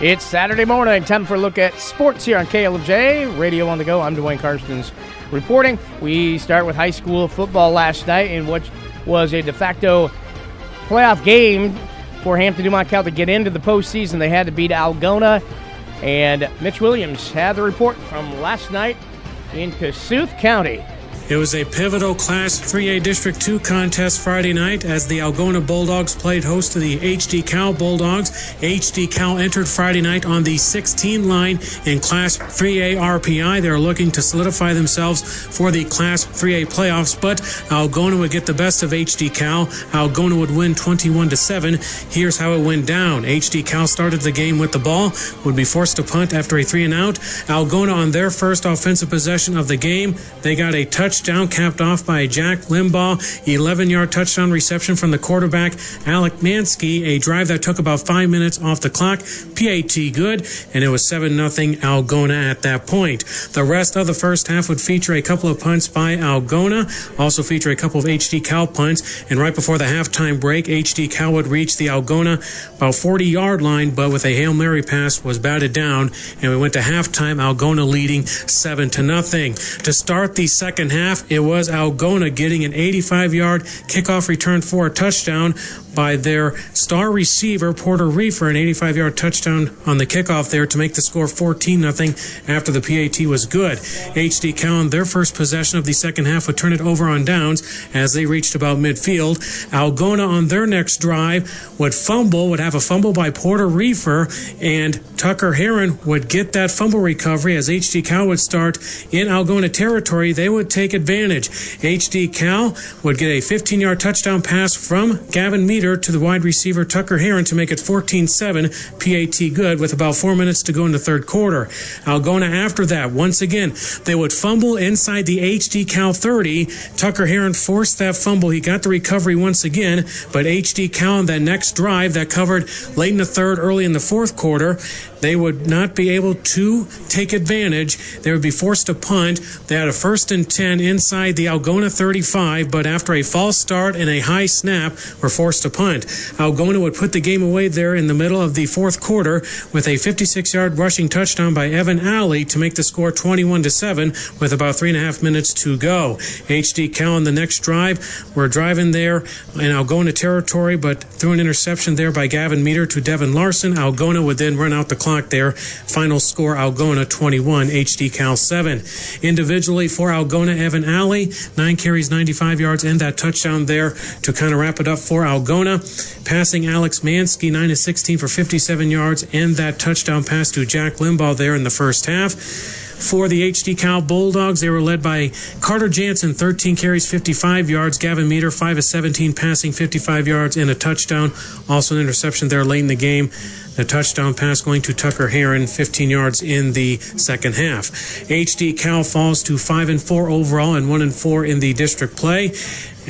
It's Saturday morning. Time for a look at sports here on KLJ Radio on the Go. I'm Duane Carstens reporting. We start with high school football last night in what was a de facto playoff game for Hampton Dumont Cal to get into the postseason. They had to beat Algona, and Mitch Williams had the report from last night in Kossuth County. It was a pivotal Class 3A District 2 contest Friday night as the Algona Bulldogs played host to the HD Cal Bulldogs. HD Cal entered Friday night on the 16 line in Class 3A RPI. They're looking to solidify themselves for the Class 3A playoffs, but Algona would get the best of HD Cal. Algona would win 21 to 7. Here's how it went down. HD Cal started the game with the ball, would be forced to punt after a three and out. Algona on their first offensive possession of the game, they got a touch touchdown capped off by Jack Limbaugh. 11 yard touchdown reception from the quarterback, Alec Mansky. A drive that took about five minutes off the clock. PAT good, and it was 7 0 Algona at that point. The rest of the first half would feature a couple of punts by Algona, also feature a couple of HD Cal punts, and right before the halftime break, HD Cal would reach the Algona about 40 yard line, but with a Hail Mary pass was batted down, and we went to halftime, Algona leading 7 to nothing. To start the second half, half, it was Algona getting an 85 yard kickoff return for a touchdown by their star receiver, Porter Reefer, an 85 yard touchdown on the kickoff there to make the score 14 0 after the PAT was good. HD Cowan, their first possession of the second half, would turn it over on downs as they reached about midfield. Algona on their next drive would fumble, would have a fumble by Porter Reefer, and Tucker Heron would get that fumble recovery as HD Cal would start in Algona territory. They would take advantage. HD Cal would get a 15 yard touchdown pass from Gavin Meter to the wide receiver Tucker Heron to make it 14-7, PAT good with about four minutes to go in the third quarter. Algona after that, once again, they would fumble inside the HD Cal 30. Tucker Heron forced that fumble. He got the recovery once again, but HD Cal on that next drive that covered late in the third, early in the fourth quarter, they would not be able to take advantage. They would be forced to punt. They had a first and 10 inside the Algona 35, but after a false start and a high snap, were forced to punt. Algona would put the game away there in the middle of the fourth quarter with a 56 yard rushing touchdown by Evan Alley to make the score 21 to 7 with about three and a half minutes to go. HD Cowan, the next drive. We're driving there in Algona territory, but through an interception there by Gavin Meter to Devin Larson. Algona would then run out the clock there. Final score Algona 21, HD Cal 7. Individually for Algona, Evan Alley, nine carries, 95 yards, and that touchdown there to kind of wrap it up for Algona. Passing Alex Mansky, 9 to 16 for 57 yards, and that touchdown pass to Jack Limbaugh there in the first half. For the HD Cal Bulldogs, they were led by Carter Jansen, 13 carries, 55 yards. Gavin Meter, 5 of 17, passing 55 yards and a touchdown. Also an interception there late in the game. The touchdown pass going to Tucker Heron, 15 yards in the second half. HD Cal falls to 5 and 4 overall and 1 and 4 in the district play.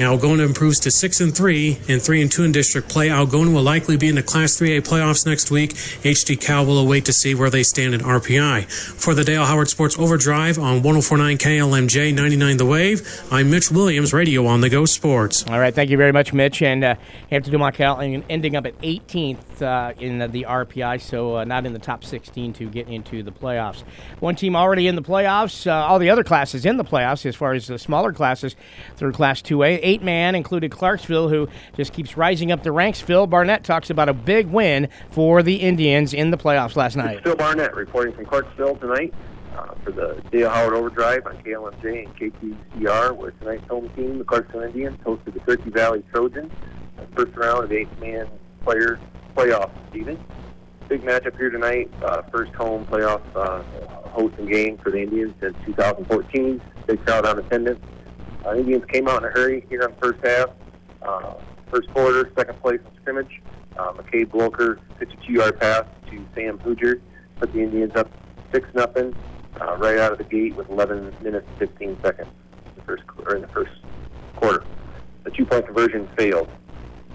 Algona improves to six and three and three and two in district play. Algona will likely be in the Class 3A playoffs next week. HD Cal will await to see where they stand in RPI. For the Dale Howard Sports Overdrive on 104.9 KLMJ 99 The Wave, I'm Mitch Williams, Radio on the Go Sports. All right, thank you very much, Mitch. And uh, Hampton Dumont Cal ending up at 18th uh, in the, the so uh, not in the top 16 to get into the playoffs. One team already in the playoffs. Uh, all the other classes in the playoffs, as far as the smaller classes through Class 2A eight man included Clarksville, who just keeps rising up the ranks. Phil Barnett talks about a big win for the Indians in the playoffs last night. It's Phil Barnett reporting from Clarksville tonight uh, for the Dale Howard Overdrive on KLMJ and KTCR, where tonight's home team, the Clarksville Indians, hosted the Turkey Valley Trojans, first round of eight-man player playoff season. Big matchup here tonight. Uh, first home playoff uh, hosting game for the Indians since 2014. Big crowd on attendance. Uh, Indians came out in a hurry here on first half. Uh, first quarter, second place in scrimmage. Uh, McCabe Bloker, 52-yard pass to Sam Hooger, put the Indians up 6 nothing uh, right out of the gate with 11 minutes 15 seconds in the first, or in the first quarter. The two-point conversion failed.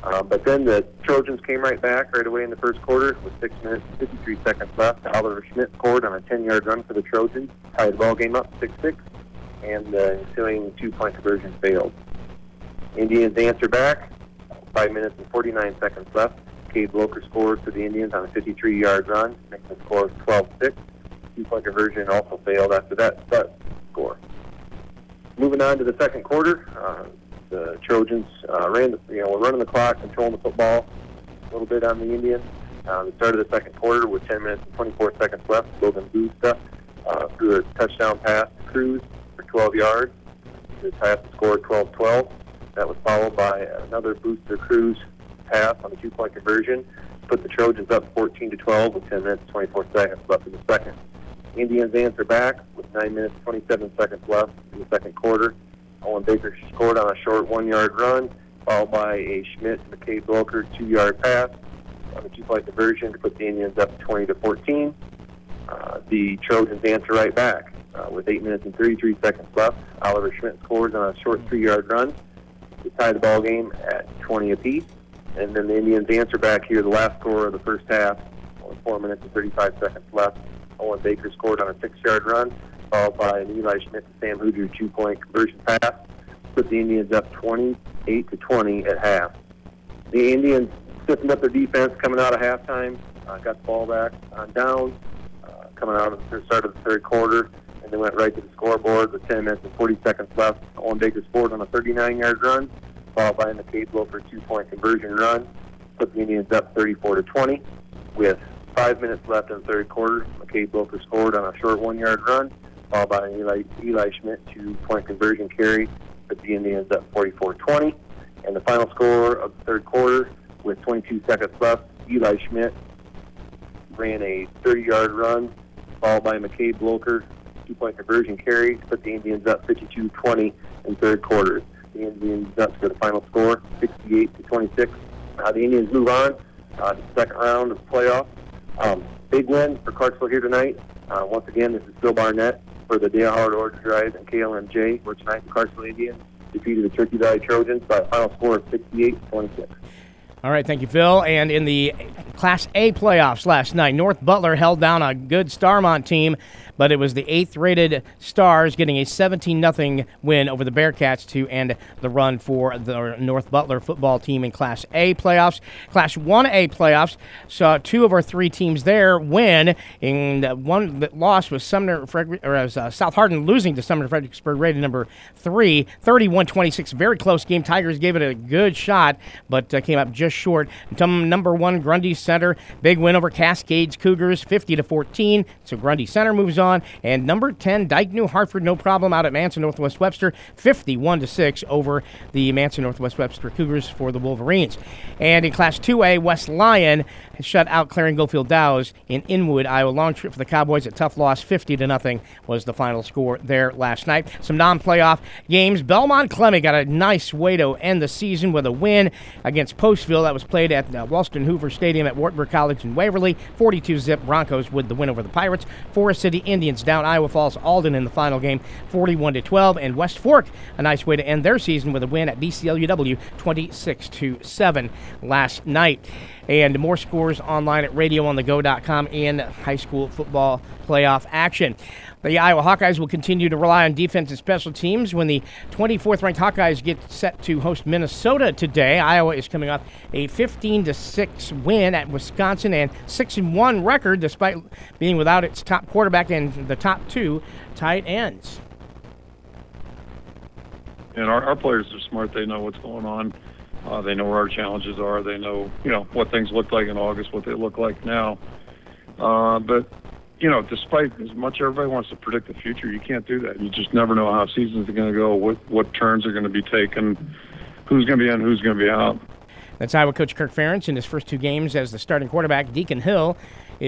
Uh, but then the Trojans came right back right away in the first quarter with 6 minutes 53 seconds left. Oliver Schmidt scored on a 10-yard run for the Trojans, tied the ball game up 6-6 and the ensuing two-point conversion failed. Indians answer back. Five minutes and 49 seconds left. McCabe Bloker scored for the Indians on a 53-yard run, making the score 12-6. Two-point conversion also failed after that, that score. Moving on to the second quarter, uh, the Trojans uh, ran, the, you know, were running the clock, controlling the football a little bit on the Indians. Uh, the start of the second quarter with 10 minutes and 24 seconds left. Logan Busta uh, threw a touchdown pass to Cruz for 12 yards. The pass scored 12-12. That was followed by another Busta Cruz pass on the two-point conversion, put the Trojans up 14 to 12 with 10 minutes 24 seconds left in the second. Indians answer back with 9 minutes 27 seconds left in the second quarter. Owen Baker scored on a short one-yard run, followed by a Schmidt McCabe Bloker two-yard pass on the two-point conversion to put the Indians up 20 to 14. Uh, the Trojans answer right back uh, with 8 minutes and 33 seconds left. Oliver Schmidt scores on a short three-yard run to tie the ball game at 20 apiece. And then the Indians answer back here, the last score of the first half, only 4 minutes and 35 seconds left. Owen Baker scored on a six-yard run, followed by an Eli Schmidt to Sam Hoodoo two-point conversion pass, put the Indians up 28 to 20 at half. The Indians stiffened up their defense coming out of halftime, uh, got the ball back on down, uh, coming out of the start of the third quarter, and they went right to the scoreboard with 10 minutes and 40 seconds left. Owen Baker scored on a 39-yard run, followed by a McCabe Bloker two-point conversion run, put the Indians up 34 to 20. With five minutes left in the third quarter, McCabe Bloker scored on a short one-yard run, followed by an Eli, Eli Schmidt two-point conversion carry, the Indians up 44-20. And the final score of the third quarter, with 22 seconds left, Eli Schmidt ran a 30-yard run, followed by McCabe Bloker two-point conversion carry put the Indians up 52-20 in third quarter. The Indians up to the final score, 68 to 26. Uh, the Indians move on uh, to the second round of the playoffs. Um, big win for Clarksville here tonight. Uh, once again, this is Phil Barnett for the Dale Howard Overdrive and KLMJ, where tonight the Clarksville Indians defeated the Turkey Valley Trojans by a final score of 68-26. All right, thank you, Phil. And in the Class A playoffs last night, North Butler held down a good Starmont team but it was the eighth rated Stars getting a 17 0 win over the Bearcats to end the run for the North Butler football team in Class A playoffs. Class 1A playoffs saw two of our three teams there win, and one that lost was Sumner or as uh, South Hardin losing to Sumner Fredericksburg, rated number three, 31 26. Very close game. Tigers gave it a good shot, but uh, came up just short. Number one, Grundy Center, big win over Cascades Cougars, 50 to 14. So Grundy Center moves on on. And number 10, Dike New Hartford, no problem out at Manson Northwest Webster, 51 to 6 over the Manson Northwest Webster Cougars for the Wolverines. And in Class 2A, West Lyon shut out Clarion Goldfield Dows in Inwood, Iowa. Long trip for the Cowboys. A tough loss, 50 to nothing was the final score there last night. Some non-playoff games. Belmond Klemme got a nice way to end the season with a win against Postville that was played at uh, Walston Hoover Stadium at Wartburg College in Waverly. 42 zip Broncos with the win over the Pirates. Forest City Indians down Iowa Falls Alden in the final game, 41 to 12, and West Fork a nice way to end their season with a win at BCLUW, 26 to 7 last night and more scores online at radioonthego.com and high school football playoff action. The Iowa Hawkeyes will continue to rely on defense and special teams when the 24th ranked Hawkeyes get set to host Minnesota today. Iowa is coming off a 15 to 6 win at Wisconsin and 6 1 record despite being without its top quarterback and the top two tight ends. And our, our players are smart. They know what's going on. Uh, they know where our challenges are. They know, you know, what things look like in August, what they look like now. Uh, but, you know, despite as much everybody wants to predict the future, you can't do that. You just never know how seasons are going to go, what what turns are going to be taken, who's going to be in, who's going to be out. That's Iowa coach Kirk Ferentz in his first two games as the starting quarterback. Deacon Hill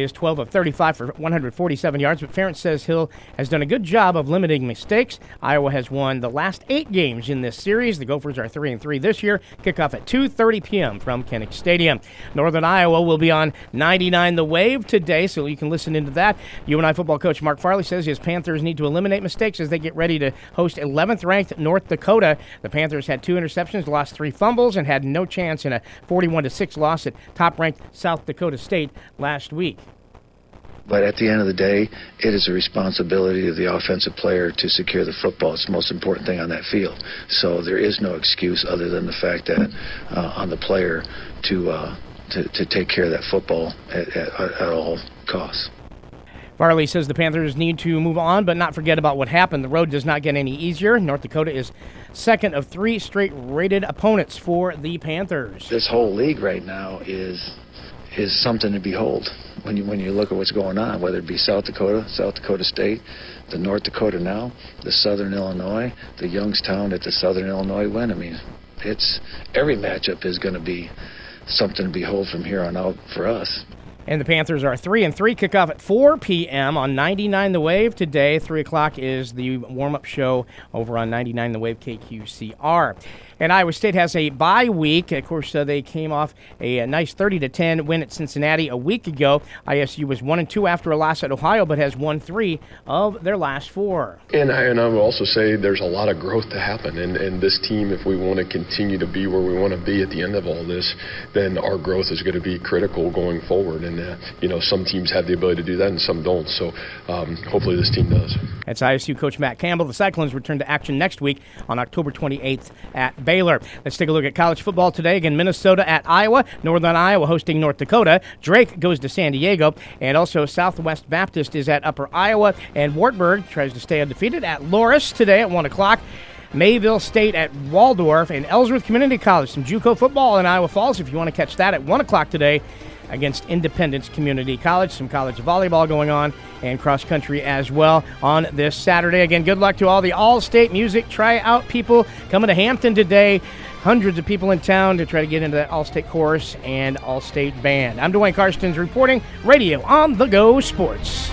is 12 of 35 for 147 yards, but Ferentz says Hill has done a good job of limiting mistakes. Iowa has won the last eight games in this series. The Gophers are 3 and 3 this year. Kickoff at 2:30 p.m. from Kinnick Stadium. Northern Iowa will be on 99 The Wave today, so you can listen into that. UNI football coach Mark Farley says his Panthers need to eliminate mistakes as they get ready to host 11th ranked North Dakota. The Panthers had two interceptions, lost three fumbles, and had no chance in a 41 6 loss at top ranked South Dakota State last week. But at the end of the day, it is a responsibility of the offensive player to secure the football. It's the most important thing on that field. So there is no excuse other than the fact that uh, on the player to uh, to, to take care of that football at, at, at all costs. Farley says the Panthers need to move on, but not forget about what happened. The road does not get any easier. North Dakota is second of three straight rated opponents for the Panthers. This whole league right now is is something to behold when you when you look at what's going on, whether it be South Dakota, South Dakota State, the North Dakota now, the Southern Illinois, the Youngstown at the Southern Illinois win. I mean, it's every matchup is going to be something to behold from here on out for us. And the Panthers are 3 and 3. Kickoff at 4 p.m. on 99 The Wave today. 3 o'clock is the warm up show over on 99 The Wave KQCR. And Iowa State has a bye week. Of course, uh, they came off a, a, nice 30 to 10 win at Cincinnati a week ago. ISU was one and two after a loss at Ohio, but has won three of their last four. And I, and I will also say there's a lot of growth to happen. And, and this team, if we want to continue to be where we want to be at the end of all this, then our growth is going to be critical going forward. And uh, you know, some teams have the ability to do that, and some don't. So um, hopefully, this team does. That's ISU coach Matt Campbell. The Cyclones return to action next week on October 28th at Baylor. Let's take a look at college football today. Again, Minnesota at Iowa, Northern Iowa hosting North Dakota. Drake goes to San Diego, and also Southwest Baptist is at Upper Iowa, and Wartburg tries to stay undefeated at Loras today at 1 o'clock. Mayville State at Waldorf, and Ellsworth Community College. Some JUCO football in Iowa Falls if you want to catch that at 1 o'clock today against Independence Community College. Some college volleyball going on and cross country as well on this Saturday. Again, good luck to all the All State Music tryout people coming to Hampton today. Hundreds of people in town to try to get into that All State chorus and All State band. I'm Duane Carstens reporting radio on the Go Sports.